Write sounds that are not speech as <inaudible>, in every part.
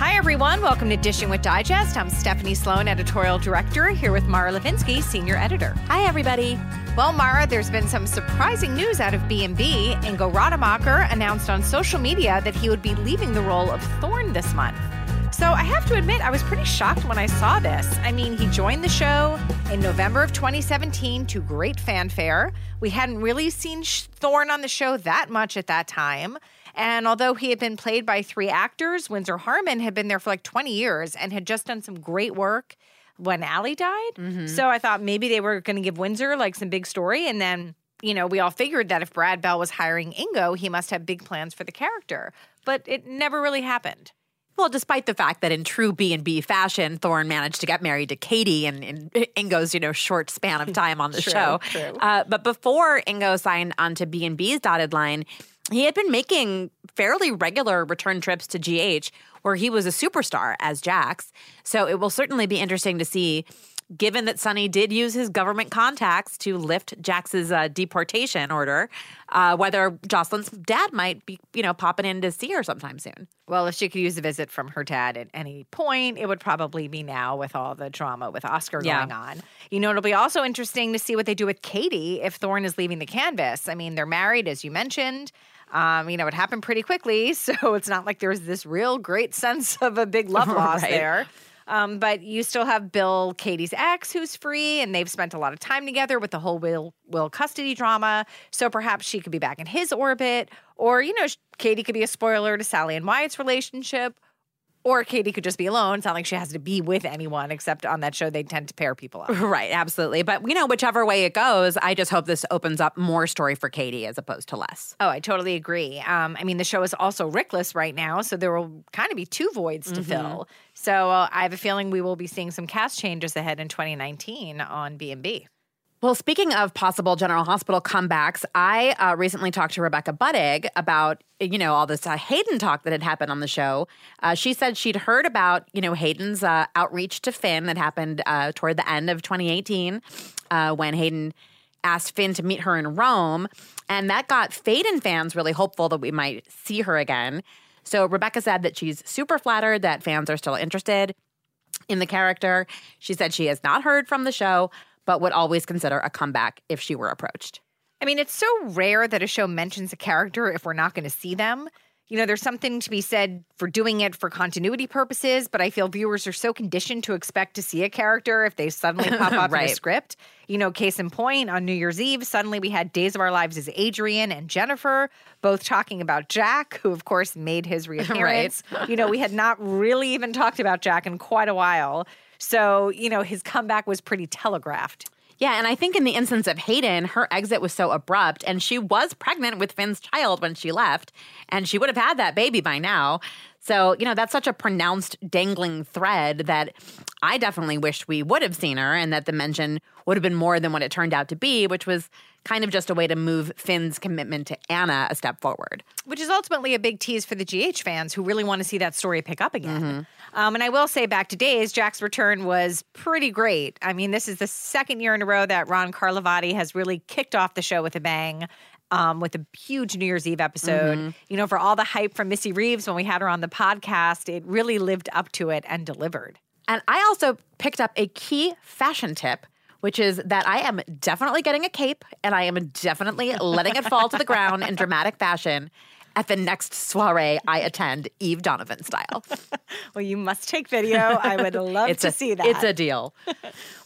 Hi, everyone. Welcome to Dishing with Digest. I'm Stephanie Sloane, editorial director, here with Mara Levinsky, senior editor. Hi, everybody. Well, Mara, there's been some surprising news out of B&B. Ingo Rademacher announced on social media that he would be leaving the role of Thorne this month. So I have to admit, I was pretty shocked when I saw this. I mean, he joined the show in November of 2017 to great fanfare. We hadn't really seen Thorne on the show that much at that time. And although he had been played by three actors, Windsor Harmon had been there for like 20 years and had just done some great work when Aly died. Mm-hmm. So I thought maybe they were going to give Windsor like some big story. And then, you know, we all figured that if Brad Bell was hiring Ingo, he must have big plans for the character. But it never really happened. Well, despite the fact that in true B and B fashion, Thorne managed to get married to Katie in, in Ingo's you know short span of time on the <laughs> true, show. True. Uh, but before Ingo signed onto B and B's dotted line, he had been making fairly regular return trips to GH where he was a superstar as Jax. So it will certainly be interesting to see given that Sonny did use his government contacts to lift Jax's uh, deportation order, uh, whether Josslyn's dad might be, you know, popping in to see her sometime soon. Well, if she could use a visit from her dad at any point, it would probably be now with all the drama with Oscar Yeah. going on. You know, it'll be also interesting to see what they do with Katie if Thorne is leaving the canvas. I mean, they're married, as you mentioned. Um, you know, it happened pretty quickly, <laughs> so it's not like there was this real great sense of a big love <laughs> loss Right. there. Um, but you still have Bill, Katie's ex, who's free, and they've spent a lot of time together with the whole will will custody drama. So perhaps she could be back in his orbit, or you know, Katie could be a spoiler to Sally and Wyatt's relationship, or Katie could just be alone. It's not like she has to be with anyone, except on that show they tend to pair people up. <laughs> Right, absolutely. But you know, whichever way it goes, I just hope this opens up more story for Katie as opposed to less. Oh, I totally agree. Um, I mean, the show is also Rickless right now, so there will kind of be two voids to fill. So uh, I have a feeling we will be seeing some cast changes ahead in 2019 on B&B. Well, speaking of possible General Hospital comebacks, I uh, recently talked to Rebecca Budig about you know all this uh, Hayden talk that had happened on the show. Uh, she said she'd heard about you know Hayden's uh, outreach to Finn that happened uh, toward the end of 2018 uh, when Hayden asked Finn to meet her in Rome, and that got Faden fans really hopeful that we might see her again. So Rebecca said that she's super flattered that fans are still interested in the character. She said she has not heard from the show, but would always consider a comeback if she were approached. I mean, it's so rare that a show mentions a character if we're not going to see them. You know, there's something to be said for doing it for continuity purposes, but I feel viewers are so conditioned to expect to see a character if they suddenly <laughs> pop up in a script. You know, case in point, on New Year's Eve, suddenly we had Days of Our Lives as Adrian and Jennifer both talking about Jack, who, of course, made his <laughs> reappearance. You know, we had not really even talked about Jack in quite a while. So, you know, his comeback was pretty telegraphed. Yeah, and I think in the instance of Hayden, her exit was so abrupt, and she was pregnant with Finn's child when she left, and she would have had that baby by now. So, you know, that's such a pronounced dangling thread that I definitely wish we would have seen her and that the mention would have been more than what it turned out to be, which was kind of just a way to move Finn's commitment to Anna a step forward. which is ultimately a big tease for the GH fans who really want to see that story pick up again. Um, and I will say, back to days, Jack's return was pretty great. I mean, this is the second year in a row that Ron Carlivati has really kicked off the show with a bang. Um, with a huge New Year's Eve episode. Mm-hmm. You know, for all the hype from Missy Reeves when we had her on the podcast, it really lived up to it and delivered. And I also picked up a key fashion tip, which is that I am definitely getting a cape and I am definitely letting it fall to the ground in dramatic fashion at the next soiree I attend, Eve Donovan style. <laughs> Well, you must take video. I would love It's to a, see that. It's a deal. <laughs>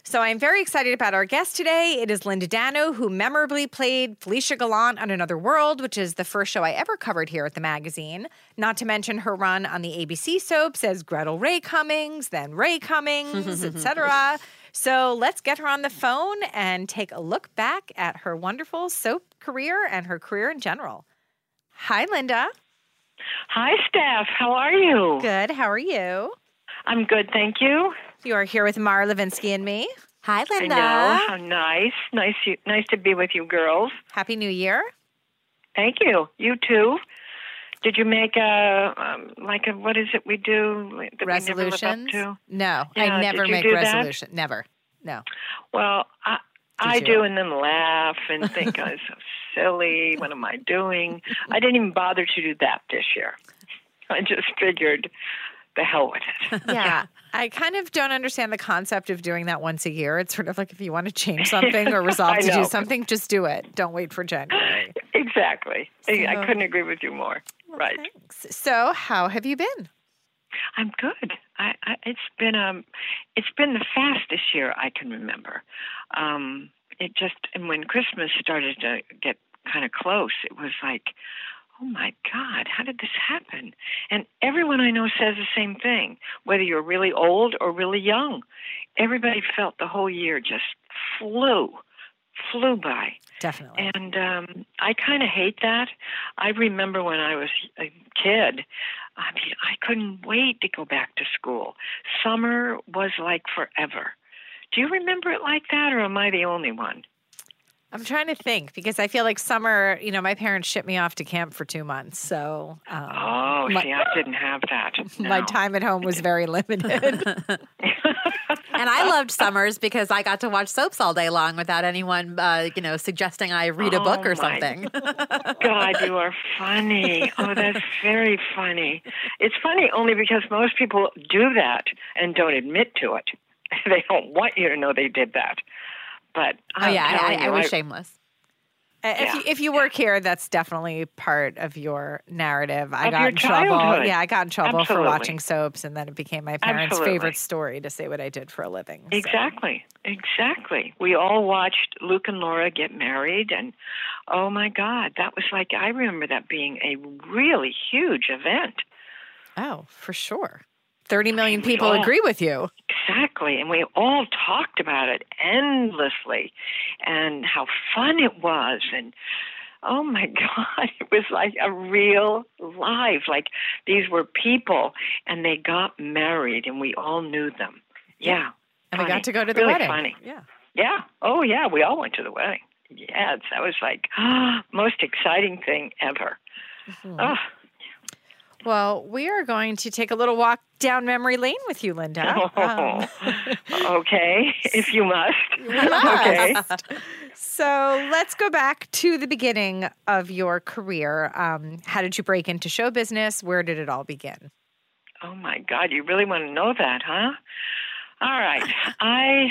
So I'm very excited about our guest today. It is Linda Dano, who memorably played Felicia Gallant on Another World, which is the first show I ever covered here at the magazine. Not to mention her run on the ABC soaps as Gretel Rae Cummings, then Rae Cummings, etc. <laughs> So let's get her on the phone and take a look back at her wonderful soap career and her career in general. Hi, Linda. Hi, Steph. How are you? Good. How are you? I'm good, thank you. You are here with Mara Levinsky and me. Hi, I Linda. know. How nice. Nice you, nice to be with you girls. Happy New Year. Thank you. You too. Did you make a um, like a what is it we do that resolutions? we never live up to? No, Yeah, I never make do that? Never. No. Well, I I do, and then laugh and think I'm so silly. What am I doing? I didn't even bother to do that this year. I just figured, the hell with it. <laughs> Yeah. I kind of don't understand the concept of doing that once a year. It's sort of like if you want to change something or <laughs> resolve to do something, just do it. Don't wait for January. exactly. I- I couldn't agree with you more. Right. Thanks. So, how have you been? I'm good. I, I it's been um it's been the fastest year I can remember. Um it just and when Christmas started to get kind of close, it was like, "Oh my god, how did this happen?" And everyone I know says the same thing, whether you're really old or really young. Everybody felt the whole year just flew flew by. Definitely. And um, I kind of hate that. I remember when I was a kid, I mean, I couldn't wait to go back to school. Summer was like forever. Do you remember it like that, or am I the only one? I'm trying to think because I feel like summer, you know, my parents shipped me off to camp for two months. So, um, Oh, my, see, I didn't have that. <laughs> my time at home was very limited. <laughs> <laughs> And I loved summers because I got to watch soaps all day long without anyone, uh, you know, suggesting I read a book Oh, or something. God, you are funny. Oh, that's very funny. It's funny only because most people do that and don't admit to it. <laughs> They don't want you to know they did that. But oh yeah, I, I, I was shameless. Uh, If Yeah. you, if you work here, that's definitely part of your narrative. I Of got in trouble. Yeah, I got in trouble for watching soaps, and then it became my parents' Absolutely. favorite story to say what I did for a living. so. Exactly. Exactly. We all watched Luke and Laura get married and oh my god, that was like I remember that being a really huge event. Oh, for sure. 30 million people all- agree with you. Exactly. And we all talked about it endlessly and how fun it was and oh my <laughs> god, it was like a real life. Like these were people and they got married and we all knew them. Yeah. And we got to go to the Really wedding. funny. Yeah. Yeah. Oh, yeah. We all went to the wedding. Yes, that was like <gasps> most exciting thing ever. Mm-hmm. Oh, Well, we are going to take a little walk down memory lane with you, Linda. <laughs> Um, okay, if you must. <laughs> must. okay. so let's go back to the beginning of your career. Um, how did you break into show business? Where did it all begin? Oh my God, you really want to know that, huh? All right. <laughs> I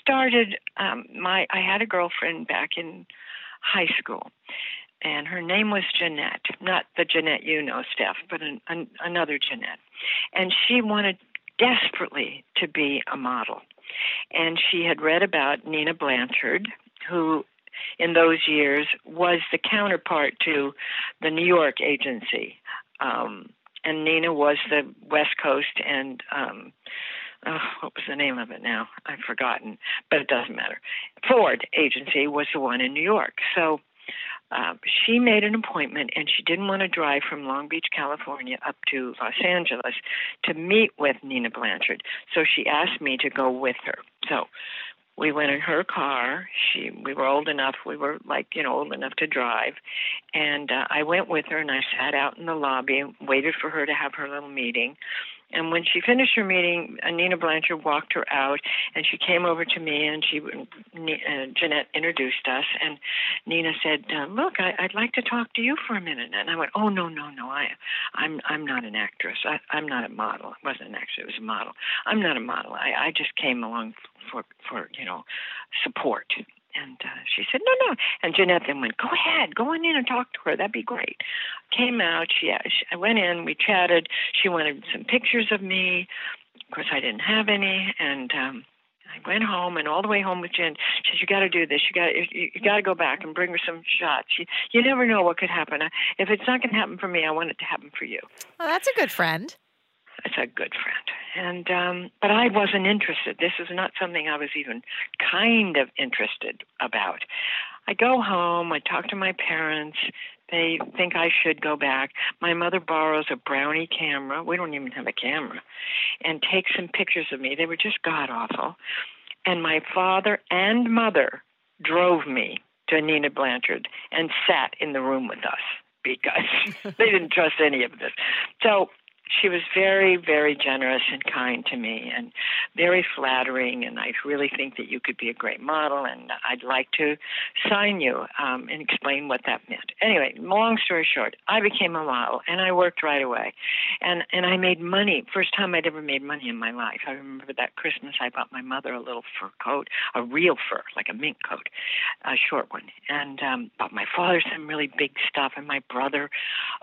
started um, my. I had a girlfriend back in high school, and her name was Jeanette. Not the Jeanette you know, Steph, but an, an, another Jeanette. And she wanted desperately to be a model. And she had read about Nina Blanchard, who in those years was the counterpart to the New York agency. Um, and Nina was the West Coast and um, oh, what was the name of it now? I've forgotten, but it doesn't matter. Ford agency was the one in New York. So uh, she made an appointment, and she didn't want to drive from Long Beach, California, up to Los Angeles to meet with Nina Blanchard. So she asked me to go with her. So we went in her car. She, we were old enough. We were like, you know, old enough to drive, and uh, I went with her, and I sat out in the lobby, and waited for her to have her little meeting, And when she finished her meeting, Nina Blanchard walked her out, and she came over to me, and she uh, Jeanette introduced us, and Nina said, uh, "Look, I, I'd like to talk to you for a minute." And I went, "Oh no, no, no! I, I'm I'm not an actress. I, I'm not a model. It wasn't an actress. It was a model. I'm not a model. I, I just came along for for you know support." And uh, she said, no, no. And Jeanette then went, go ahead, go on in and talk to her. That'd be great. Came out. She, she I went in. We chatted. She wanted some pictures of me. Of course, I didn't have any. And um, I went home, and all the way home with Jen, she said, "You got to do this. You got you, you got to go back and bring her some shots. You, you never know what could happen. If it's not going to happen for me, I want it to happen for you." Well, that's a good friend. It's a good friend. And um, but I wasn't interested. This is not something I was even kind of interested about. I go home. I talk to my parents. They think I should go back. My mother borrows a brownie camera. We don't even have a camera, and takes some pictures of me. They were just god awful. And my father and mother drove me to Nina Blanchard and sat in the room with us because <laughs> they didn't trust any of this. So she was very, very generous and kind to me and very flattering. And I really think that you could be a great model, and I'd like to sign you um, and explain what that meant. Anyway, long story short, I became a model and I worked right away. And, and I made money. First time I'd ever made money in my life. I remember that Christmas I bought my mother a little fur coat, a real fur, like a mink coat, a short one. And um, bought my father some really big stuff and my brother.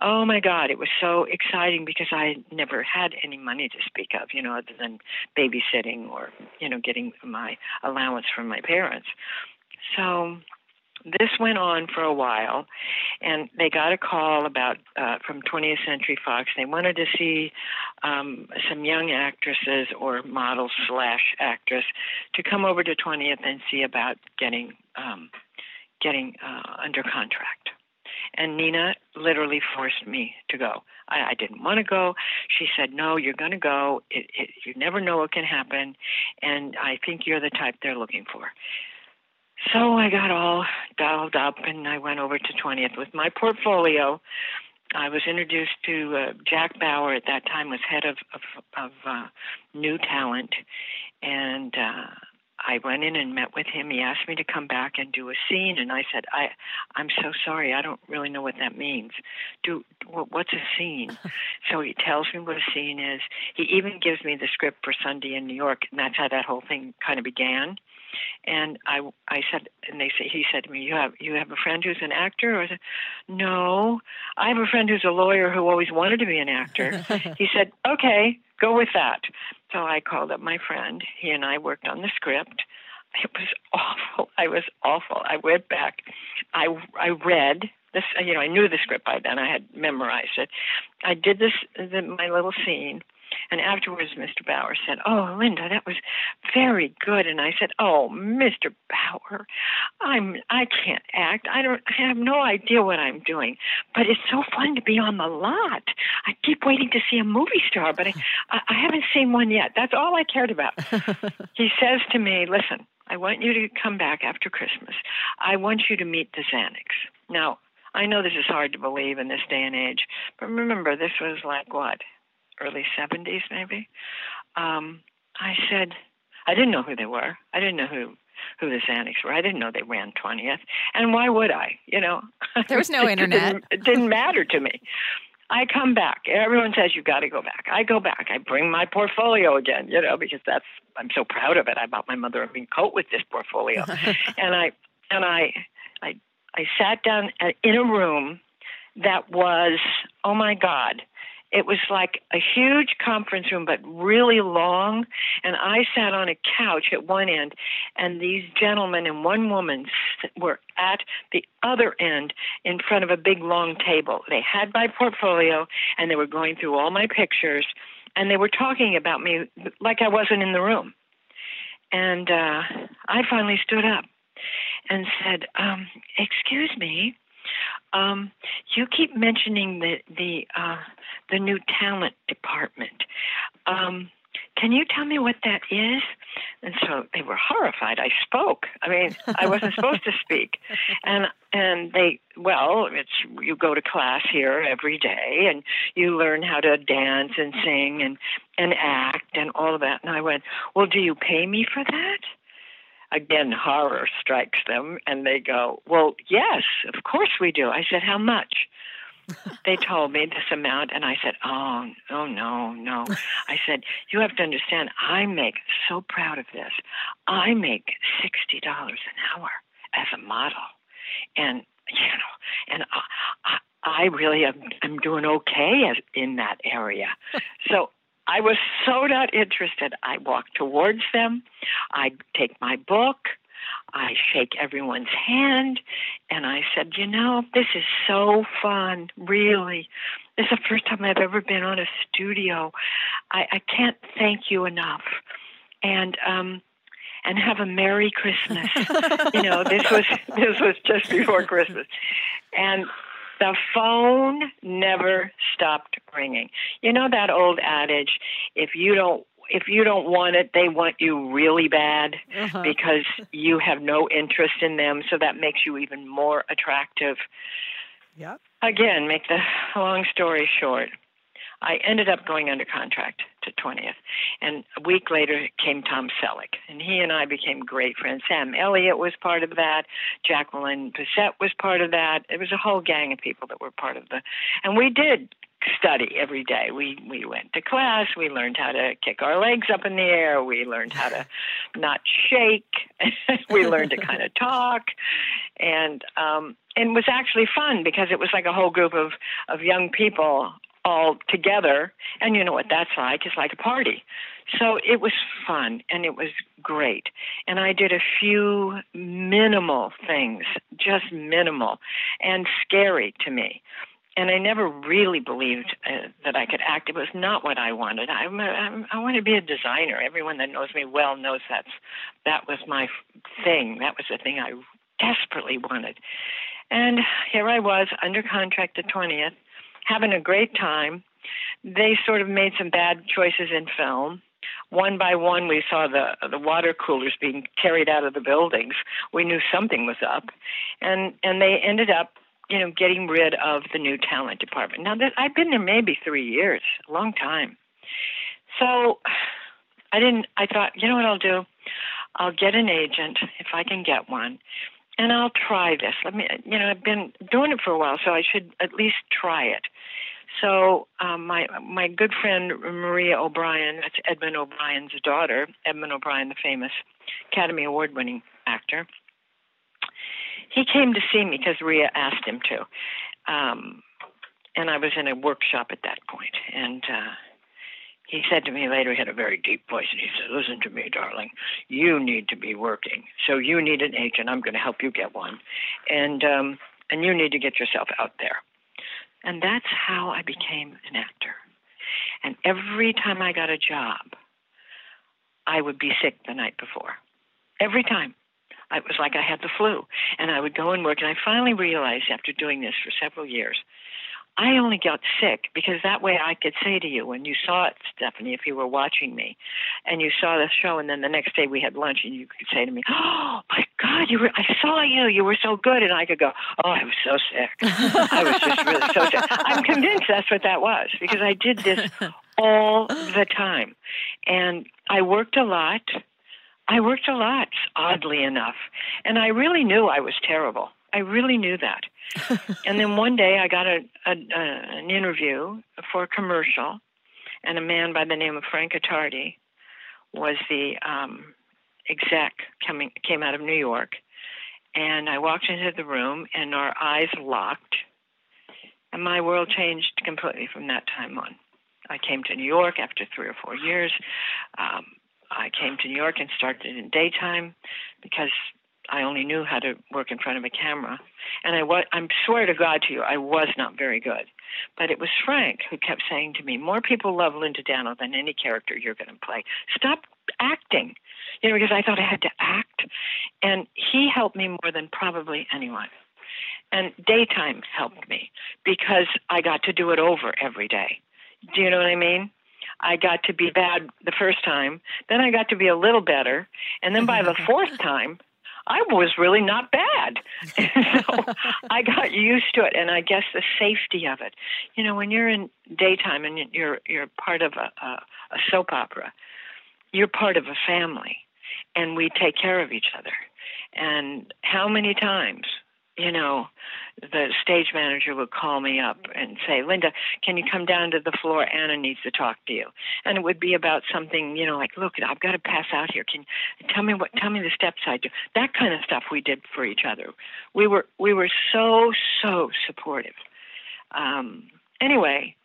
Oh my God, it was so exciting because I never had any money to speak of, you know, other than babysitting or, you know, getting my allowance from my parents. So this went on for a while, and they got a call about uh, from 20th Century Fox. They wanted to see um, some young actresses or models slash actress to come over to 20th and see about getting um, getting uh, under contract. And Nina literally forced me to go. I, I didn't want to go. She said, "No, you're going to go. It, it, you never know what can happen, and I think you're the type they're looking for." So I got all dialed up, and I went over to 20th with my portfolio. I was introduced to uh, Jack Bauer at that time was head of of, of uh, new talent, and uh, I went in and met with him. He asked me to come back and do a scene, and I said, "I, I'm so sorry. I don't really know what that means. Do what's a scene?" <laughs> so he tells me what a scene is. He even gives me the script for Sunday in New York, and that's how that whole thing kind of began. And I, I said, and they say, he said to me, "You have, you have a friend who's an actor?" Or I said, "No, I have a friend who's a lawyer who always wanted to be an actor." <laughs> he said, "Okay, go with that." So I called up my friend. He and I worked on the script. It was <laughs> awful. I was awful. I went back. I I read this. You know, I knew the script by then. I had memorized it. I did this the, my little scene, and afterwards, Mr. Bauer said, "Oh, Linda, that was very good." And I said, "Oh, Mr. Bauer, I'm I can't act. I don't. I have no idea what I'm doing, but it's so fun to be on the lot. I keep waiting to see a movie star, but I, <laughs> I haven't seen one yet. That's all I cared about." <laughs> he says to me, "Listen." I want you to come back after Christmas. I want you to meet the Zanucks. Now, I know this is hard to believe in this day and age, but remember, this was like what, early 70s maybe. Um, I said, I didn't know who they were. I didn't know who who the Zanucks were. I didn't know they ran 20th. And why would I? You know, there was no <laughs> it internet. Didn't, <laughs> it didn't matter to me. I come back. Everyone says you've got to go back. I go back. I bring my portfolio again, you know, because that's I'm so proud of it. I bought my mother a pink coat with this portfolio, <laughs> and I and I I I sat down in a room that was oh my god it was like a huge conference room, but really long. And I sat on a couch at one end, and these gentlemen and one woman were at the other end in front of a big long table. They had my portfolio, and they were going through all my pictures, and they were talking about me like I wasn't in the room. And uh, I finally stood up and said, um, "Excuse me." Um, you keep mentioning the the uh, the new talent department. Um, can you tell me what that is? And so they were horrified. I spoke. I mean, I wasn't <laughs> supposed to speak. And and they well, it's you go to class here every day and you learn how to dance and sing and and act and all of that. And I went, "Well, do you pay me for that?" Again, horror strikes them and they go, "Well, yes, of course we do." I said, "How much?" they told me this amount, and I said, "Oh, oh no, no." I said, "You have to understand. I make so proud of this. I make sixty dollars an hour as a model, and you know, and I, I, I really am, am doing okay as, in that area. so I was so not interested. I walk towards them. I take my book. I shake everyone's hand and I said, You know, this is so fun, really. This is the first time I've ever been on a studio. I, I can't thank you enough. And um and have a Merry Christmas. <laughs> you know, this was this was just before Christmas. And the phone never stopped ringing. You know that old adage, if you don't if you don't want it, they want you really bad uh-huh. because <laughs> you have no interest in them. So that makes you even more attractive. Yep. Again, make the long story short, I ended up going under contract to 20th. And a week later came Tom Selleck, and he and I became great friends. Sam Elliott was part of that. Jacqueline Bisset was part of that. It was a whole gang of people that were part of the. And we did study every day. We we went to class. We learned how to kick our legs up in the air. We learned how to <laughs> not shake. <laughs> we learned to kind of talk, and um, and it was actually fun because it was like a whole group of of young people all together. And you know what that's like? It's like a party. So it was fun and it was great. And I did a few minimal things, just minimal and scary to me and I never really believed uh, that I could act. It was not what I wanted. I, I, wanted to be a designer. Everyone that knows me well knows that's that was my thing. That was the thing I desperately wanted. And here I was under contract at 20th, having a great time. They sort of made some bad choices in film. One by one, we saw the the water coolers being carried out of the buildings. We knew something was up, and and they ended up you know, getting rid of the new talent department. Now, that I've been there maybe three years, a long time. So I didn't, I thought, you know what I'll do? I'll get an agent if I can get one, and I'll try this. Let me, you know, I've been doing it for a while, so I should at least try it. So um, my my good friend Maria O'Brien, that's Edmond O'Brien's daughter, Edmond O'Brien, the famous Academy Award winning actor he came to see me because Ria asked him to. Um, and I was in a workshop at that point, and uh, he said to me later, he had a very deep voice, and he said, Listen to me, darling. You need to be working. So you need an agent. I'm going to help you get one. And, um, and you need to get yourself out there. And that's how I became an actor. And every time I got a job, I would be sick the night before. Every time. It was like I had the flu. And I would go and work. And I finally realized after doing this for several years, I only got sick because that way I could say to you when you saw it, Stephanie, if you were watching me and you saw the show and then the next day we had lunch and you could say to me, Oh my God, you were I saw you, you were so good and I could go, Oh, I was so sick. I was just really so sick. I'm convinced that's what that was because I did this all the time. And I worked a lot I worked a lot, oddly enough. And I really knew I was terrible. I really knew that. <laughs> and then one day I got a, a, a, an interview for a commercial, and a man by the name of Frank Attardi was the um, exec coming came out of New York. And I walked into the room, and our eyes locked, and my world changed completely from that time on. I came to New York after three or four years. Um, I came to New York and started in daytime because I only knew how to work in front of a camera. And I was, I'm swear to God to you, I was not very good. But it was Frank who kept saying to me, More people love Linda Dano than any character you're going to play. Stop acting. You know, because I thought I had to act. And he helped me more than probably anyone. And daytime helped me because I got to do it over every day. Do you know what I mean? I got to be bad the first time. Then I got to be a little better. And then by the <laughs> fourth time, I was really not bad. <laughs> so I got used to it, and I guess the safety of it. You know, when you're in daytime and you're you're part of a, a, a soap opera, you're part of a family, and we take care of each other. And how many times you know, the stage manager would call me up and say, Linda, can you come down to the floor? Anna needs to talk to you. And it would be about something, you know, like, look, I've got to pass out here. Can you tell me what tell me the steps I do? That kind of stuff we did for each other. We were we were so, so supportive. Um anyway,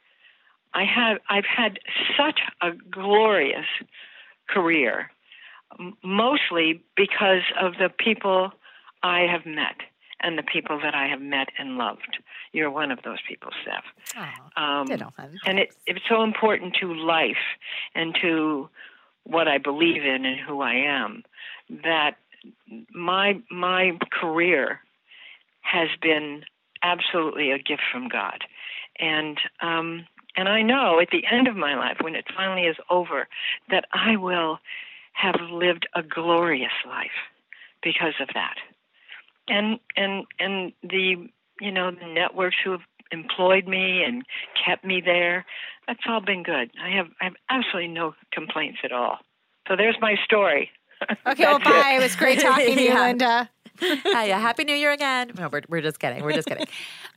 I have I've had such a glorious career, mostly because of the people I have met and the people that I have met and loved. You're one of those people, Steph. Oh, um, and it, it's so important to life and to what I believe in and who I am that my my career has been absolutely a gift from God, and um, and I know at the end of my life, when it finally is over, that I will have lived a glorious life because of that and and and the you know the networks who have employed me and kept me there that's all been good i have i have absolutely no complaints at all so there's my story <laughs> okay well bye it. it was great talking to <laughs> you linda <laughs> Hi, yeah, happy New Year again. No, we're, we're just kidding. We're just kidding.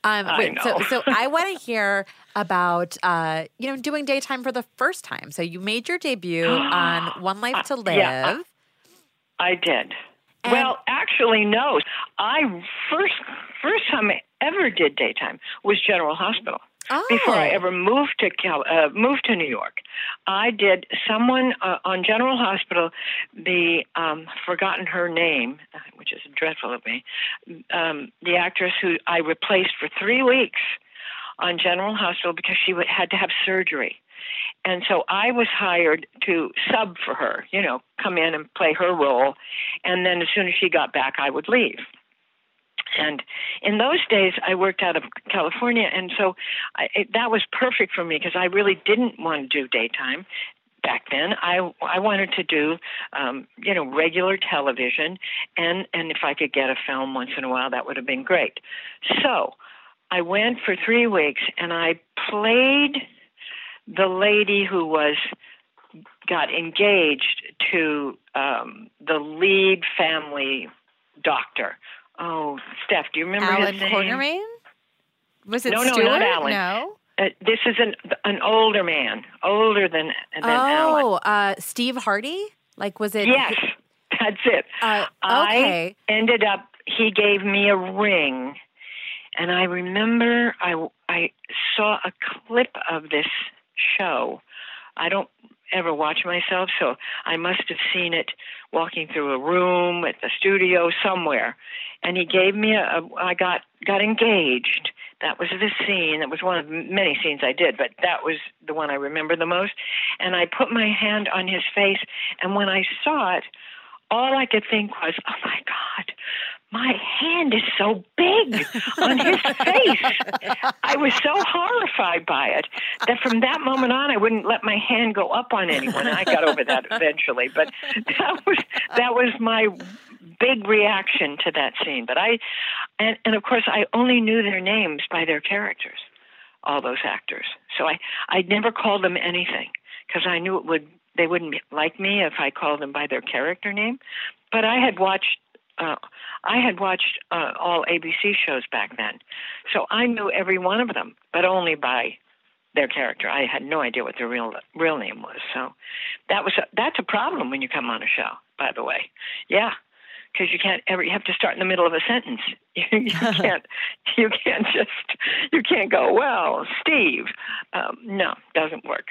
Um, I wait, know. so so I want to hear about uh, you know doing daytime for the first time. So you made your debut <gasps> on One Life to Live. Yeah, I did. And well, actually, no. I first first time I ever did daytime was General Hospital. Oh. Before I ever moved to Cal, uh, moved to New York, I did someone uh, on General Hospital. The um, forgotten her name, which is dreadful of me. Um, the actress who I replaced for three weeks on General Hospital because she had to have surgery. And so I was hired to sub for her, you know, come in and play her role. And then as soon as she got back, I would leave. And in those days, I worked out of California, and so I, it, that was perfect for me because I really didn't want to do daytime back then. I I wanted to do um, you know regular television, and and if I could get a film once in a while, that would have been great. So I went for three weeks, and I played the lady who was got engaged to um, the lead family doctor. Oh, Steph, do you remember Alan his name? Quartermaine? Was it no, Stewart? no, not Alan. No. Uh, this is an an older man, older than than oh, Alan. Oh, uh, Steve Hardy. Like, was it? Yes, <laughs> that's it. Uh, okay. I ended up. He gave me a ring, and I remember I I saw a clip of this show. I don't ever watch myself, so I must have seen it walking through a room at the studio somewhere. And he gave me a, a I got got engaged. That was the scene. That was one of many scenes I did, but that was the one I remember the most. And I put my hand on his face, and when I saw it, all I could think was, "Oh my God, my hand is so big on his face. I was so horrified by it that from that moment on, I wouldn't let my hand go up on anyone. I got over that eventually, but that was that was my big reaction to that scene. But I, and, and of course, I only knew their names by their characters, all those actors. So I I never called them anything because I knew it would they wouldn't like me if I called them by their character name. But I had watched uh, I had watched uh, all ABC shows back then, so I knew every one of them, but only by their character. I had no idea what their real real name was. So that was a, that's a problem when you come on a show. By the way, yeah, because you can't ever you have to start in the middle of a sentence. <laughs> you can't you can't just you can't go well, Steve. Um, no, doesn't work.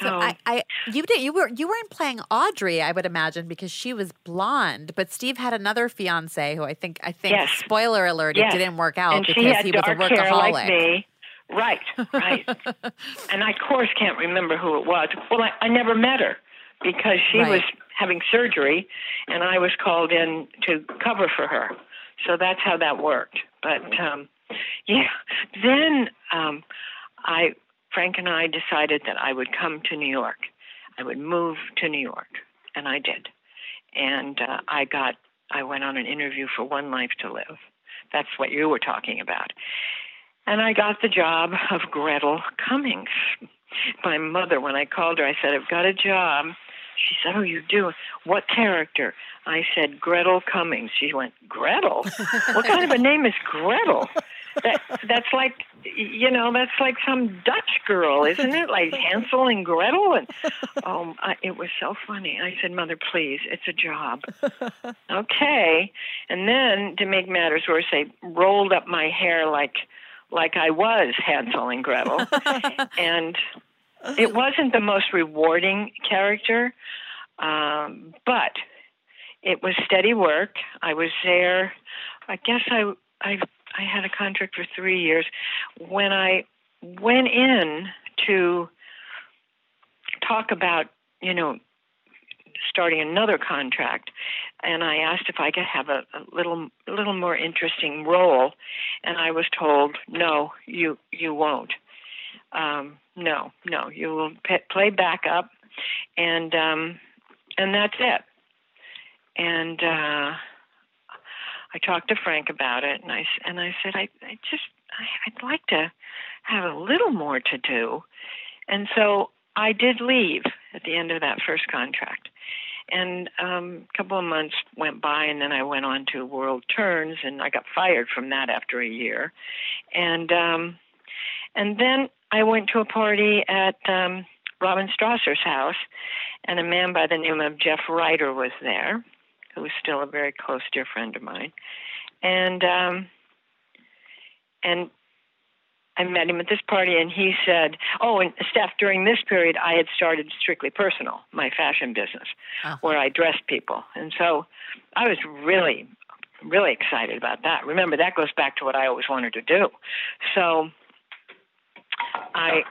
So I, I, you did you were you weren't playing Audrey, I would imagine, because she was blonde. But Steve had another fiance who I think I think yes. spoiler alert, yes. it didn't work out and because he was a workaholic. Like me. Right, right. <laughs> and I of course can't remember who it was. Well, I, I never met her because she right. was having surgery, and I was called in to cover for her. So that's how that worked. But um, yeah, then um, I Frank and I decided that I would come to New York. I would move to New York, and I did. And uh, I got, I went on an interview for One Life to Live. That's what you were talking about. And I got the job of Gretel Cummings. My mother, when I called her, I said, I've got a job. She said, Oh, you do? What character? I said, Gretel Cummings. She went, Gretel? what kind of a name is Gretel? That that's like you know that's like some Dutch girl, isn't it? Like <laughs> Hansel and Gretel, and oh, I, it was so funny. I said, "Mother, please, it's a job." <laughs> okay, and then to make matters worse, they rolled up my hair like like I was Hansel and Gretel, <laughs> and it wasn't the most rewarding character, um, but it was steady work. I was there. I guess I I I had a contract for three years. When I went in to talk about, you know, starting another contract, and I asked if I could have a, a little, little more interesting role, and I was told, no, you, you won't. Um, no, no, you will p- play backup, and um, and that's it. And uh, I talked to Frank about it, and I and I said, I, I just I, I'd like to have a little more to do, and so I did leave at the end of that first contract. And um, a couple of months went by, and then I went on to World Turns, and I got fired from that after a year. And um, and then I went to a party at um, Robin Strasser's house, and a man by the name of Jeff Ryder was there who is still a very close dear friend of mine, and um, and I met him at this party, and he said, "Oh, and Steph, during this period, I had started Strictly Personal, my fashion business, uh-huh. where I dressed people, and so I was really, really excited about that. Remember, that goes back to what I always wanted to do. So I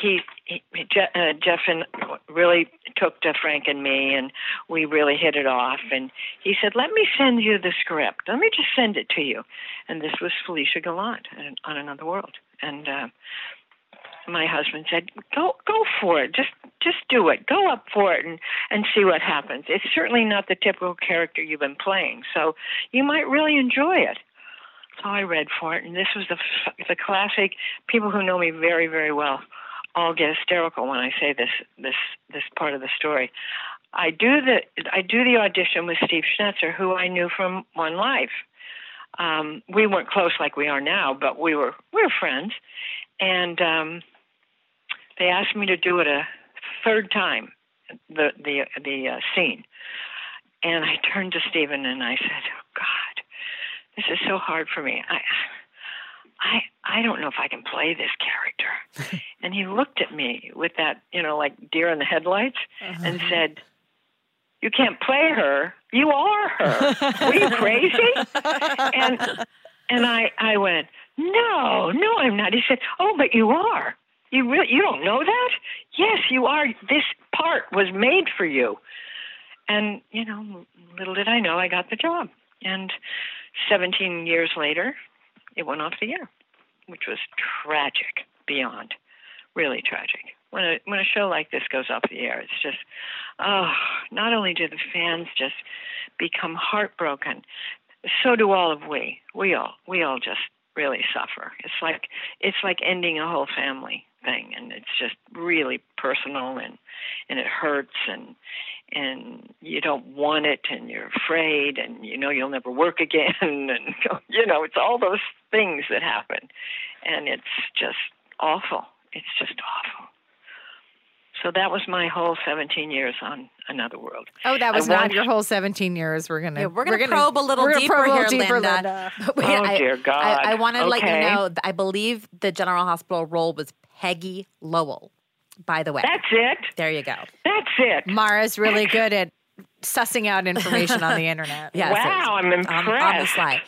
he, he uh, Jeff and really took to Frank and me, and we really hit it off. And he said, "Let me send you the script. Let me just send it to you." And this was Felicia Gallant on Another World. And uh, my husband said, "Go, go for it. Just, just do it. Go up for it, and and see what happens. It's certainly not the typical character you've been playing, so you might really enjoy it." So I read for it, and this was the the classic. People who know me very, very well all get hysterical when I say this this this part of the story. I do the I do the audition with Steve Schnetzer, who I knew from One Life. Um, we weren't close like we are now, but we were we were friends, and um, they asked me to do it a third time, the the the uh, scene, and I turned to Stephen and I said, "Oh God, this is so hard for me. I I I don't know if I can play this character. <laughs> and he looked at me with that, you know, like deer in the headlights uh-huh. and said, You can't play her. You are her. Were you crazy? <laughs> and and I I went, No, no, I'm not. He said, Oh, but you are. You really you don't know that? Yes, you are. This part was made for you. And, you know, little did I know I got the job. And 17 years later, it went off the air, which was tragic beyond, really tragic. When a when a show like this goes off the air, it's just oh, not only do the fans just become heartbroken, so do all of we. We all we all just really suffer. It's like it's like ending a whole family thing and it's just really personal and and it hurts and and you don't want it and you're afraid and you know you'll never work <laughs> again and you know it's all those things that happen and it's just awful it's just awful so that was my whole 17 years on another world. Oh, that was I not your whole 17 years. We're gonna yeah, we're gonna, we're gonna probe a little deeper probe here, deeper, Linda. Linda. <laughs> Wait, oh dear God! I, I want to okay. let you know. I believe the General Hospital role was Peggy Lowell by the way. That's it. There you go. That's it. Mara's really good at sussing out information on the <laughs> internet. yes, wow, I'm impressed. On, on the fly.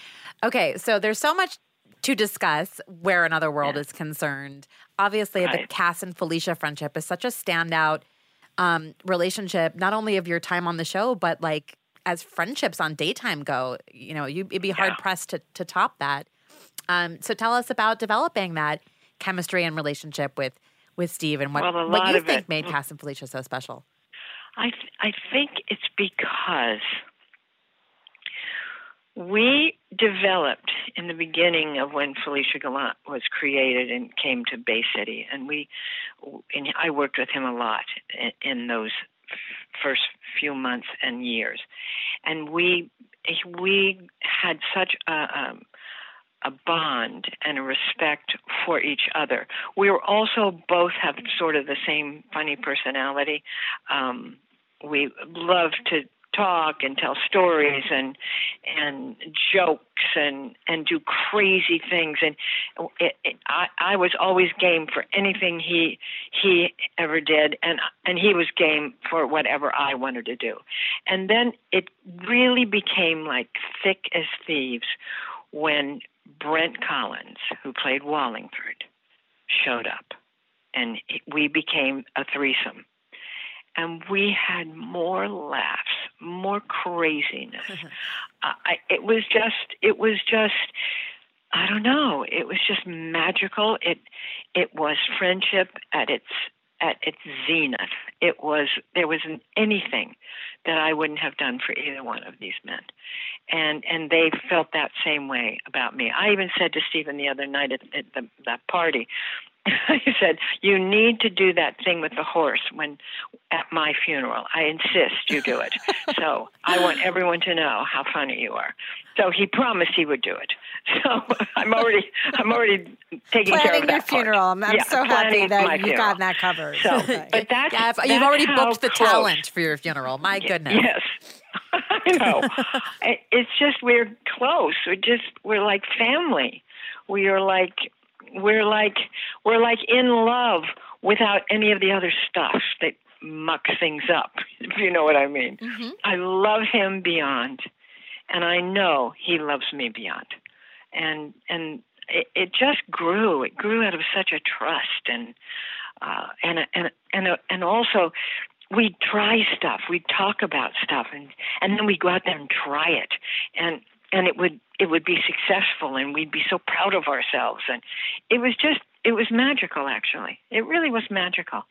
Okay, so there's so much to discuss where another world yeah. is concerned. Obviously, right. the Cass and Felicia friendship is such a standout um, relationship, not only of your time on the show, but like as friendships on daytime go. You know, you, would be hard yeah. pressed to, to top that. Um, so tell us about developing that chemistry and relationship with with Steve and what, Well, what you think it- made Cass and Felicia so special. I th- I think it's because we developed in the beginning of when Felicia Gallant was created and came to Bay City, and we and I worked with him a lot in, in those first few months and years, and we we had such a. Um, a bond and a respect for each other. We were also both have sort of the same funny personality. Um, we love to talk and tell stories and and jokes and and do crazy things and it, it, I I was always game for anything he he ever did and and he was game for whatever I wanted to do and then it really became like thick as thieves when Brent Collins who played Wallingford showed up and we became a threesome and we had more laughs, more craziness. <laughs> uh, I, it was just, it was just, I don't know. It was just magical. It, it was friendship at its at its zenith. It was there wasn't anything that I wouldn't have done for either one of these men, and and they felt that same way about me. I even said to Stephen the other night at, at the, that party, <laughs> I said, "You need to do that thing with the horse when at my funeral. I insist you do it. <laughs> so I want everyone to know how funny you are." So he promised he would do it. <laughs> So I'm already I'm already taking care Planning of that your part. funeral. I'm, I'm Yeah, so happy that you've funeral. gotten that covered. So, <laughs> but that's Yeah, if- you've already booked the close. talent for your funeral. My goodness. Yes, <laughs> I know. It's just we're close. We're just we're like family. We are like we're like we're like in love without any of the other stuff that mucks things up. If you know what I mean. Mhm. I love him beyond, and I know he loves me beyond, and and it, it just grew. It grew out of such a trust and uh, and and and and also we'd try stuff. We'd talk about stuff, and and then we'd go out there and try it, and and it would it would be successful, and we'd be so proud of ourselves, and it was just it was magical. Actually, it really was magical,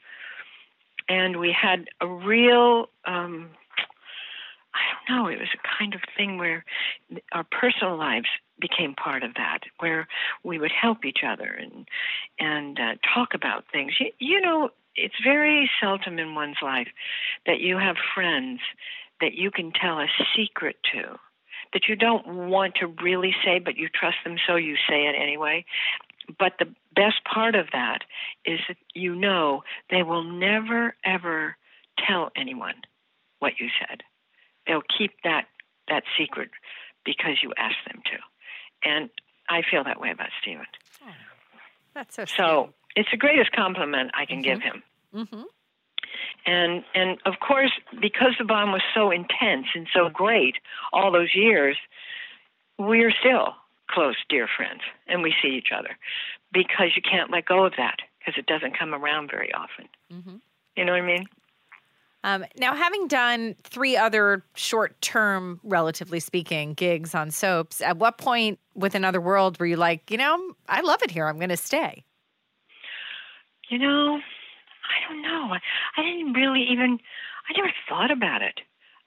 and we had a real. Um, I don't know. It was a kind of thing where our personal lives became part of that, where we would help each other and and uh, talk about things. You, you know, it's very seldom in one's life that you have friends that you can tell a secret to that you don't want to really say, but you trust them, so you say it anyway. But the best part of that is that you know they will never ever tell anyone what you said. They'll keep that that secret because you asked them to. And I feel that way about Stephen. That's so So it's the greatest compliment I can give him. Mm-hmm. And and of course, because the bond was so intense and so great all those years, we're still close, dear friends, and we see each other because you can't let go of that because it doesn't come around very often. Mhm. You know what I mean? Um, now, having done three other short term, relatively speaking, gigs on soaps, at what point with Another World were you like, you know, I love it here. I'm going to stay? You know, I don't know. I, didn't really even, I never thought about it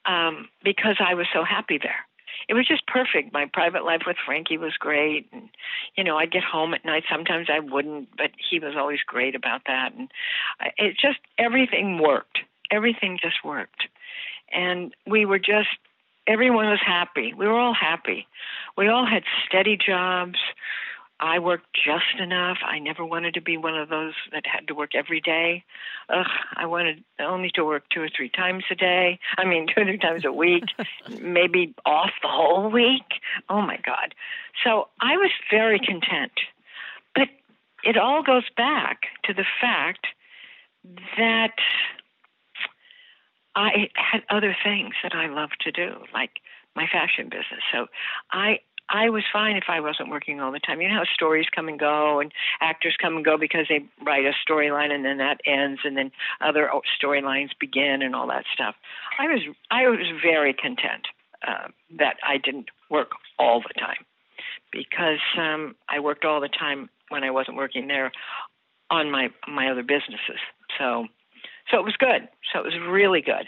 um, because I was so happy there. It was just perfect. My private life with Frankie was great, and you know, I'd get home at night. Sometimes I wouldn't, but he was always great about that. And it just everything worked. Everything just worked, and we were just everyone was happy. We were all happy. We all had steady jobs. I worked just enough. I never wanted to be one of those that had to work every day. Ugh, I wanted only to work two or three times a day. I mean, <laughs> two or three times a week, <laughs> maybe off the whole week. Oh my God. So I was very content. But it all goes back to the fact that I had other things that I loved to do, like my fashion business. So I I was fine if I wasn't working all the time. You know how stories come and go, and actors come and go because they write a storyline and then that ends, and then other storylines begin and all that stuff. I was I was very content uh, that I didn't work all the time because um, I worked all the time when I wasn't working there on my my other businesses. So so it was good. So it was really good.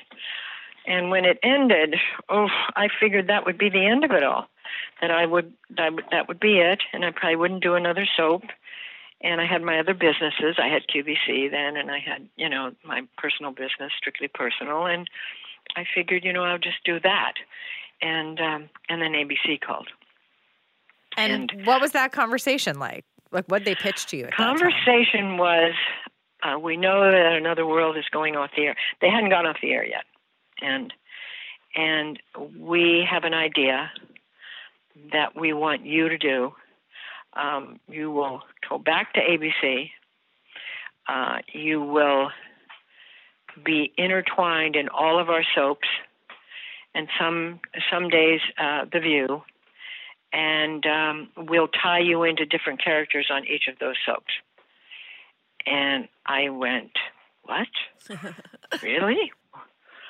And when it ended, oh, I figured that would be the end of it all. That I would that would, that would be it, and I probably wouldn't do another soap. And I had my other businesses. I had QVC then, and I had you know my personal business, strictly personal. And I figured, you know, I'll just do that. And um, and then ABC called. And, and what was that conversation like? Like, what did they pitch to you? conversation was, uh, we know that another world is going off the air. They hadn't gone off the air yet, and and we have an idea that we want you to do. Um, you will go back to ABC. Uh, you will be intertwined in all of our soaps, and some some days uh, The View, and um, we'll tie you into different characters on each of those soaps. And I went, What? <laughs> really?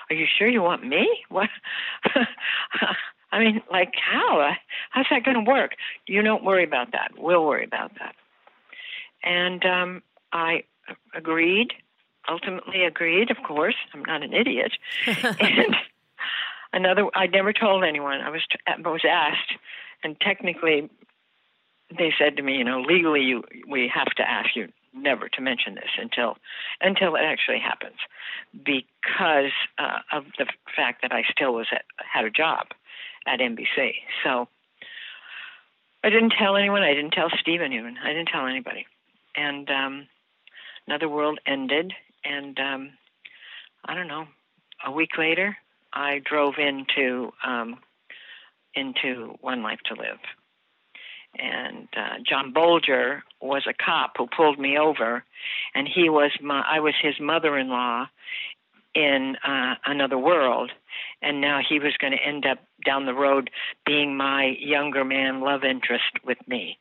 Are you sure you want me? What? <laughs> I mean, like, how? How's that going to work? You don't worry about that. We'll worry about that. And um, I agreed, ultimately agreed, of course. I'm not an idiot. <laughs> and another, I never told anyone. I was, I was asked and technically, they said to me, you know, legally, you we have to ask you never to mention this until until it actually happens, because uh, of the fact that I still was at, had a job at NBC. So I didn't tell anyone. I didn't tell Stephen even. I didn't tell anybody. And um, another world ended, and um, I don't know. A week later, I drove into um, into One Life to Live. And uh, John Bolger was a cop who pulled me over, and he was my I was his mother-in-law in uh, another world, and now he was going to end up down the road being my younger man love interest with me.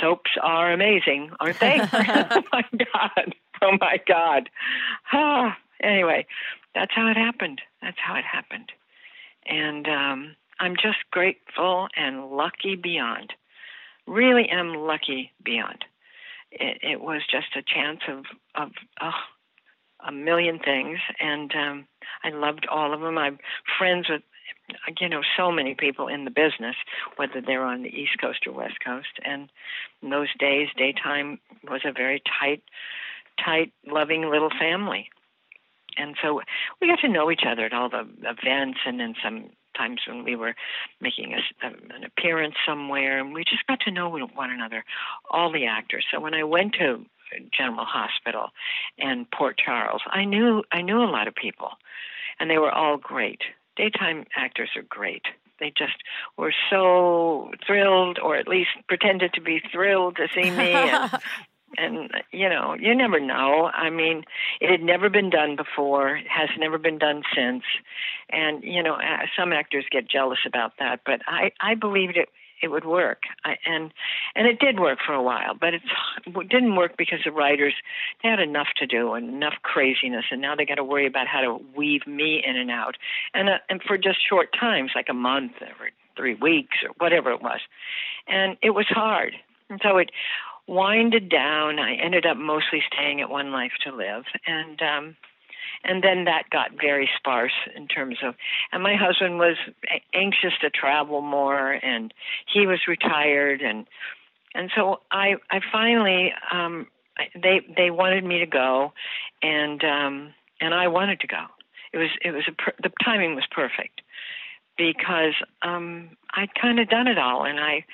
Soaps are amazing, aren't they? oh <laughs> <laughs> my god! Oh my god! Ah, anyway, that's how it happened. That's how it happened, and um, I'm just grateful and lucky beyond. Really am lucky beyond. It, it was just a chance of of oh, a million things, and um, I loved all of them. I'm friends with you know so many people in the business, whether they're on the East Coast or West Coast. And in those days, daytime was a very tight, tight, loving little family. And so we got to know each other at all the events and in some times when we were making a, um, an appearance somewhere, and we just got to know one another, all the actors. So when I went to General Hospital and Port Charles, I knew I knew a lot of people, and they were all great. Daytime actors are great. They just were so thrilled, or at least pretended to be thrilled to see me, and <laughs> and you know you never know. I mean it had never been done before. Has never been done since. And you know some actors get jealous about that but i i believed it it would work. I, and and it did work for a while but it's, it didn't work because the writers they had enough to do and enough craziness and now they got to worry about how to weave me in and out. And uh, and for just short times like a month or three weeks or whatever it was. And it was hard. And so it winded down. I ended up mostly staying at One Life to Live, and um, and then that got very sparse in terms of. And my husband was anxious to travel more, and he was retired, and and so I I finally um, they they wanted me to go, and um, and I wanted to go. It was it was a, the timing was perfect because um, I'd kind of done it all, and I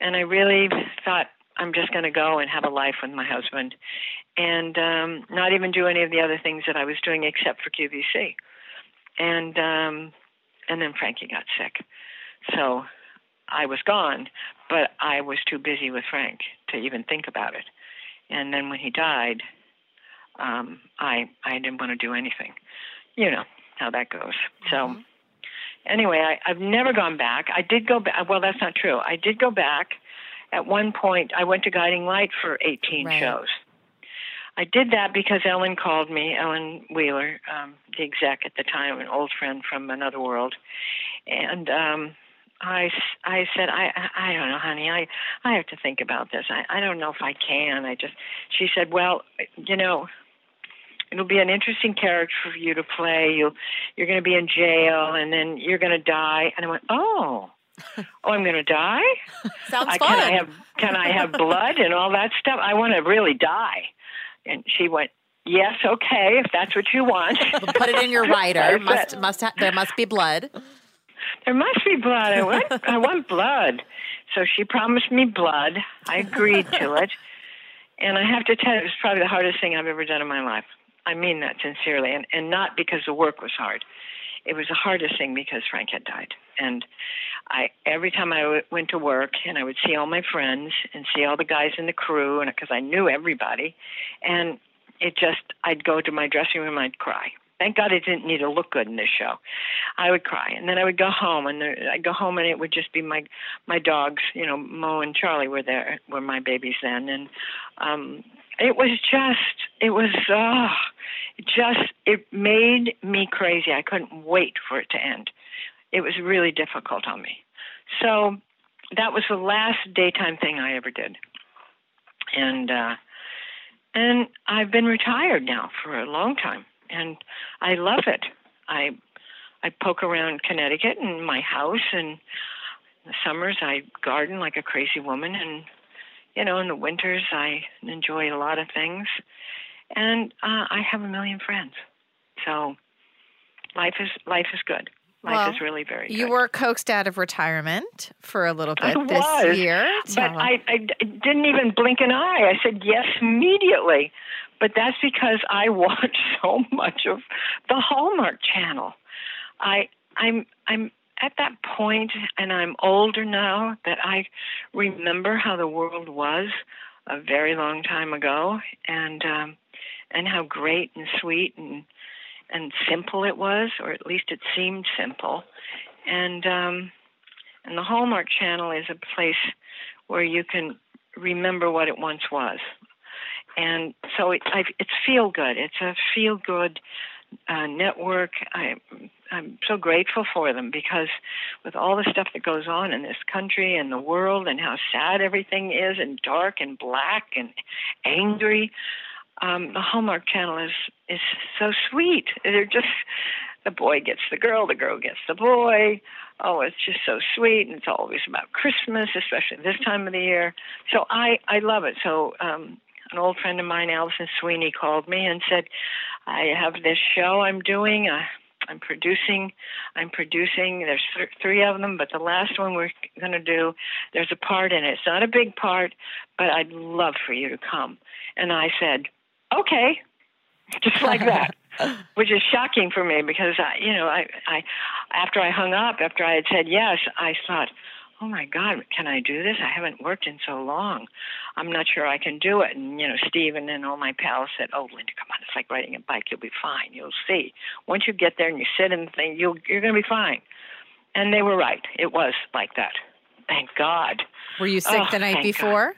and I really thought I'm just going to go and have a life with my husband and um, not even do any of the other things that I was doing except for QVC. And um, and then Frankie got sick, so I was gone, but I was too busy with Frank to even think about it. And then when he died, um, I I didn't want to do anything. You know how that goes. So mm-hmm. anyway, I, I've never gone back. I did go back. Well, that's not true. I did go back at one point I went to Guiding Light for 18 right. shows. I did that because Ellen called me, Ellen Wheeler, um, the exec at the time, an old friend from another world, and um, I, I said, I, I don't know, honey. I, I have to think about this. I, I don't know if I can. I just, she said, well, you know, it'll be an interesting character for you to play. You, you're going to be in jail, and then you're going to die. And I went, oh, oh, I'm going to die. <laughs> Sounds I, fun. Can I have, can I have blood and all that stuff? I want to really die. And she went, yes, okay, if that's what you want. <laughs> Put it in your writer. Must must ha- there must be blood. There must be blood. I want, I want blood. So she promised me blood. I agreed to it. And I have to tell you, it was probably the hardest thing I've ever done in my life. I mean that sincerely, and, and not because the work was hard. It was the hardest thing because Frank had died. And I every time I w- went to work and I would see all my friends and see all the guys in the crew, and because I knew everybody, and it just I'd go to my dressing room, I'd cry. Thank God I didn't need to look good in this show. I would cry, and then I would go home, and there, I'd go home, and it would just be my my dogs. You know, Mo and Charlie were there, were my babies then, and um, it was just, it was, uh, it just, it made me crazy. I couldn't wait for it to end. It was really difficult on me. So that was the last daytime thing I ever did, and uh, and I've been retired now for a long time and I love it. I I poke around Connecticut in my house, and in the summers I garden like a crazy woman, and you know in the winters I enjoy a lot of things, and uh, I have a million friends. So life is life is good. Life Well, is really very good. You were coaxed out of retirement for a little I bit this was, year. But. I, I didn't even blink an eye. I said yes immediately. But that's because I <laughs> watch so much of the Hallmark Channel. I I'm I'm at that point, and I'm older now that I remember how the world was a very long time ago, and um, and how great and sweet and and simple it was, or at least it seemed simple. And um, and the Hallmark Channel is a place where you can remember what it once was. And so it, I, it's feel good. It's a feel good uh, network. I, I'm so grateful for them because with all the stuff that goes on in this country and the world and how sad everything is and dark and black and angry, um, the Hallmark Channel is is so sweet. They're just the boy gets the girl, the girl gets the boy. Oh, it's just so sweet, and it's always about Christmas, especially this time of the year. So I I love it. So um, an old friend of mine, Alison Sweeney, called me and said, "I have this show I'm doing. Uh, I'm producing. I'm producing. There's th- three of them, but the last one we're going to do, there's a part in it. It's not a big part, but I'd love for you to come." And I said, "Okay." <laughs> Just like that, <laughs> which is shocking for me because I, you know, I, I, after I hung up, after I had said yes, I thought, oh my God, can I do this? I haven't worked in so long. I'm not sure I can do it. And, you know, Stephen and all my pals said, oh, Linda, come on. It's like riding a bike. You'll be fine. You'll see. Once you get there and you sit in the thing, you'll, you're going to be fine. And they were right. It was like that. Thank God. Were you sick Oh, the night before?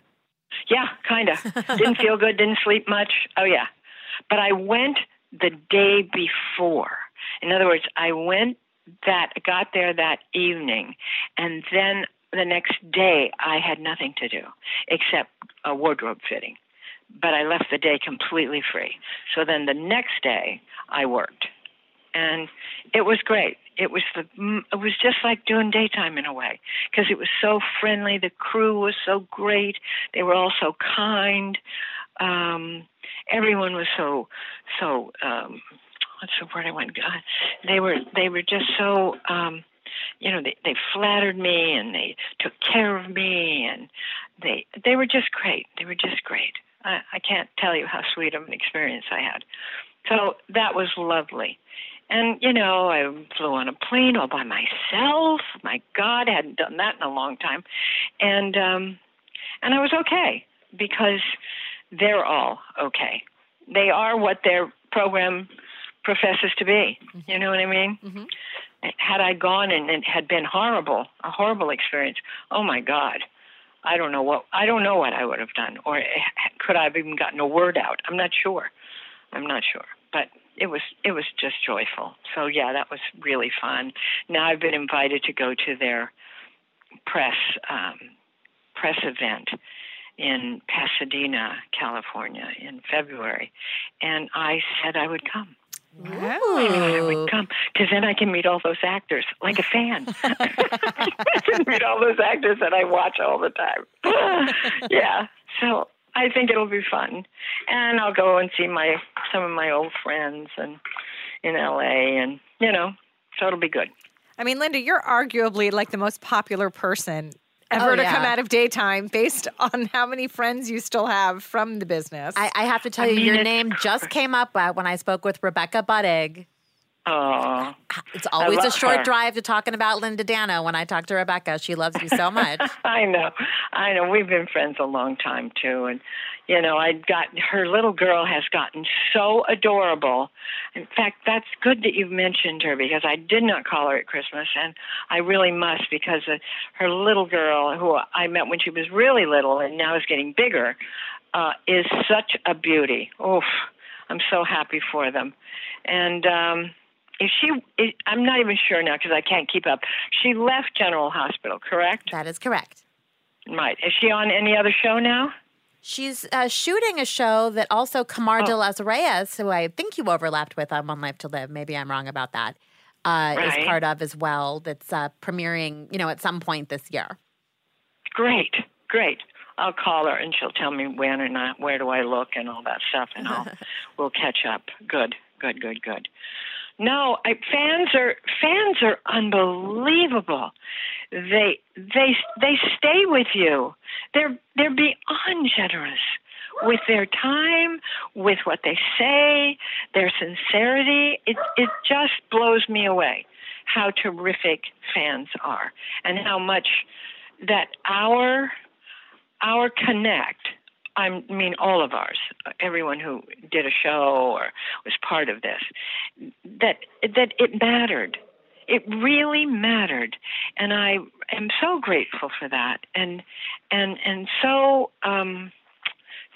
Yeah, kind of. <laughs> didn't feel good, didn't sleep much. Oh, yeah. But I went the day before. In other words, I went that, got there that evening, and then the next day I had nothing to do except a wardrobe fitting. But I left the day completely free. So then the next day I worked. And it was great. It was the it was just like doing daytime in a way because it was so friendly. The crew was so great. They were all so kind. Um, everyone was so so um, what's the word I want? God, they were they were just so um, you know they they flattered me and they took care of me and they they were just great. They were just great. I, I can't tell you how sweet of an experience I had. So that was lovely. And you know, I flew on a plane all by myself. My God, I hadn't done that in a long time, and um, and I was okay because they're all okay. They are what their program professes to be. You know what I mean? Mhm. Had I gone and it had been horrible, a horrible experience, oh my God, I don't know what I don't know what I would have done, or could I have even gotten a word out? I'm not sure. I'm not sure, but it was it was just joyful. So yeah, that was really fun. Now I've been invited to go to their press um, press event in Pasadena, California, in February, and I said I would come. I would come because then I can meet all those actors like a fan. <laughs> I can meet all those actors that I watch all the time. <sighs> yeah, so I think it'll be fun, and I'll go and see my some of my old friends and in LA, and you know, so it'll be good. I mean, Linda, you're arguably like the most popular person ever Oh, to yeah. come out of daytime based <laughs> on how many friends you still have from the business. I, I have to tell I you, mean, your it's name just came up uh, when I spoke with Rebecca Budig. Oh, It's always a short her. drive to talking about Linda Dano when I talk to Rebecca. She loves you so much. <laughs> I know, I know. We've been friends a long time too, and you know, I got her little girl has gotten so adorable. In fact, that's good that you've mentioned her because I did not call her at Christmas, and I really must because uh, her little girl, who I met when she was really little and now is getting bigger, uh, is such a beauty. Oof, I'm so happy for them, and. um if she, I'm not even sure now because I can't keep up. She left General Hospital, correct? that is correct. Right. Is she on any other show now? She's uh, shooting a show that also Kamar Oh. de los Reyes, who I think you overlapped with on One Life to Live, maybe I'm wrong about that, uh, is part of as well. That's uh, premiering, you know, at some point this year. Great, great. I'll call her and she'll tell me when and uh, where do I look and all that stuff, and I'll <laughs> we'll catch up. Good, good, good, good. No, I, fans are fans are unbelievable. They they they stay with you. They're they're beyond generous with their time, with what they say, their sincerity. It it just blows me away how terrific fans are and how much that our our connect I mean all of ours everyone who did a show or was part of this that that it mattered it really mattered and I am so grateful for that and and and so um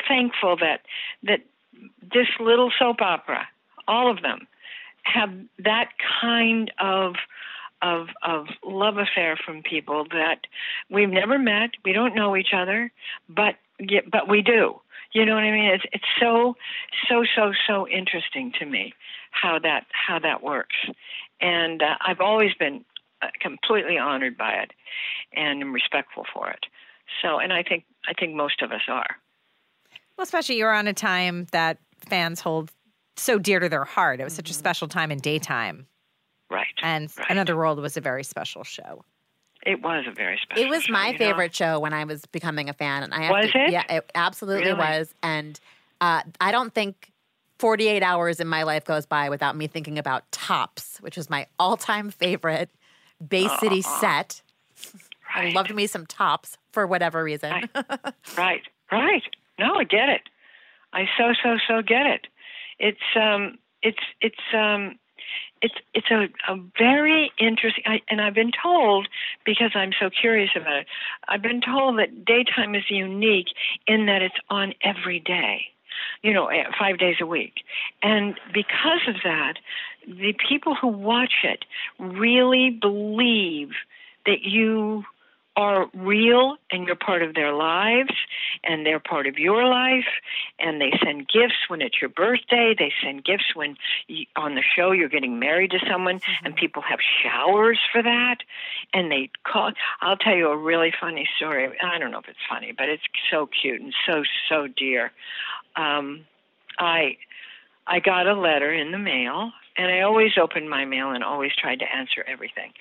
thankful that that this little soap opera all of them have that kind of of of love affair from people that we've never met, we don't know each other, but but we do. You know what I mean? It's it's so so so so interesting to me how that how that works, and uh, I've always been uh, completely honored by it, and am respectful for it. So, and I think I think most of us are. well, especially you're on a time that fans hold so dear to their heart. It was Mm-hmm. such a special time in daytime. Right. And right. Another World was a very special show. It was a very special. It was show, my you know? favorite show when I was becoming a fan, and I have Was to, it? Yeah, it absolutely Really? was. And uh, I don't think 48 hours in my life goes by without me thinking about Tops, which is my all-time favorite Bay City set. I loved me some Tops for whatever reason. <laughs> Right, right. No, I get it. I so so so get it. It's um, it's it's um, it's it's a, a very interesting. I, and I've been told because I'm so curious about it. I've been told that daytime is unique in that it's on every day. You know, eh, five days a week, and because of that, the people who watch it really believe that you are real and you're part of their lives and they're part of your life. And they send gifts when it's your birthday. They send gifts when you, on the show you're getting married to someone and people have showers for that. And they call I'll tell you a really funny story. I don't know if it's funny but it's so cute and so so dear um I I got a letter in the mail, and I always opened my mail and always tried to answer everything.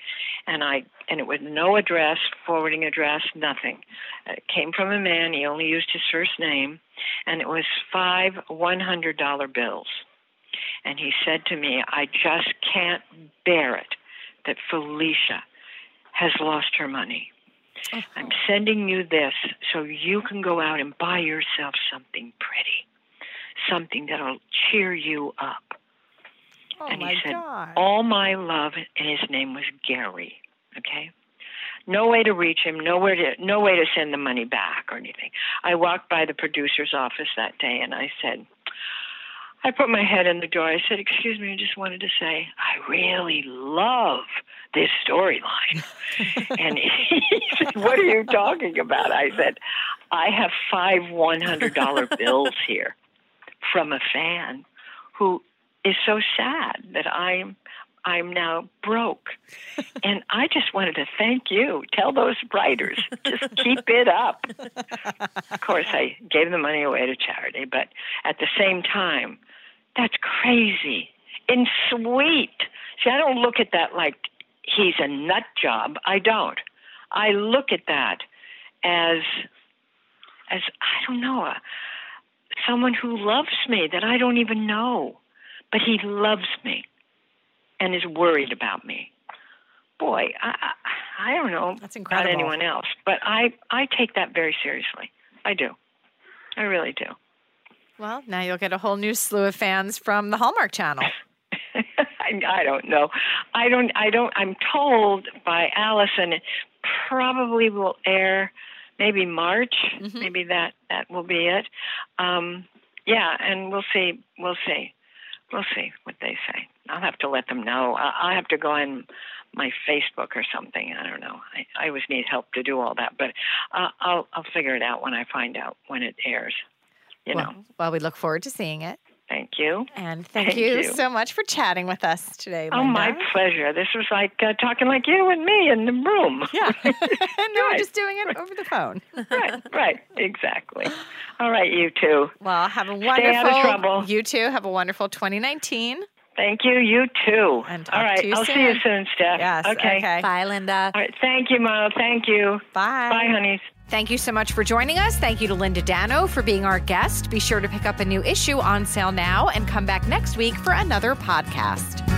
And I and it was no address, forwarding address, nothing. It came from a man. He only used his first name, and it was five one hundred dollar bills. And he said to me, "I just can't bear it that Felicia has lost her money." Uh-huh. I'm sending you this so you can go out and buy yourself something pretty something that'll cheer you up. Oh and my he said, God. All my love, and his name was Gary. Okay? No way to reach him, nowhere to no way to send the money back or anything. I walked by the producer's office that day and I said, I put my head in the door. I said, Excuse me, I just wanted to say, I really love this storyline. <laughs> and he said, What are you talking about? I said, I have five $100 <laughs> bills here from a fan who is so sad that I'm I'm now broke. and I just wanted to thank you. Tell those writers, just keep it up. of course, I gave the money away to charity, but at the same time, that's crazy and sweet. See, I don't look at that like he's a nut job. I don't. I look at that as as I don't know, a, someone who loves me that I don't even know, but he loves me and is worried about me. Boy, I, I, I don't know That's incredible. about anyone else, but I, I take that very seriously. I do. I really do. Well, now you'll get a whole new slew of fans from the Hallmark Channel. <laughs> I, I don't know. I don't. I don't. I'm told by Alison it probably will air maybe March. Mhm. Maybe that that will be it. Um, yeah, and we'll see. We'll see. We'll see what they say. I'll have to let them know. I, I'll have to go on my Facebook or something. I don't know. I, I always need help to do all that, but uh, I'll I'll figure it out when I find out when it airs. You know. well, well, we look forward to seeing it. Thank you. And thank, Thank you, you. so much for chatting with us today. Linda. Oh, my pleasure. This was like uh, talking like you and me in the room. <laughs> Yeah. <laughs> and we're just doing it over the phone. <laughs> right, right, exactly. All right, you too. Well, have a wonderful. Stay out of trouble. You too. Have a wonderful 2019. Thank you. You too. And talk All right, to you I'll see you soon. soon, Steph. Yes. Okay. Okay. Bye, Linda. All right. Thank you, Mo. Thank you. Bye. Bye, honeys. Thank you so much for joining us. Thank you to Linda Dano for being our guest. Be sure to pick up a new issue on sale now and come back next week for another podcast.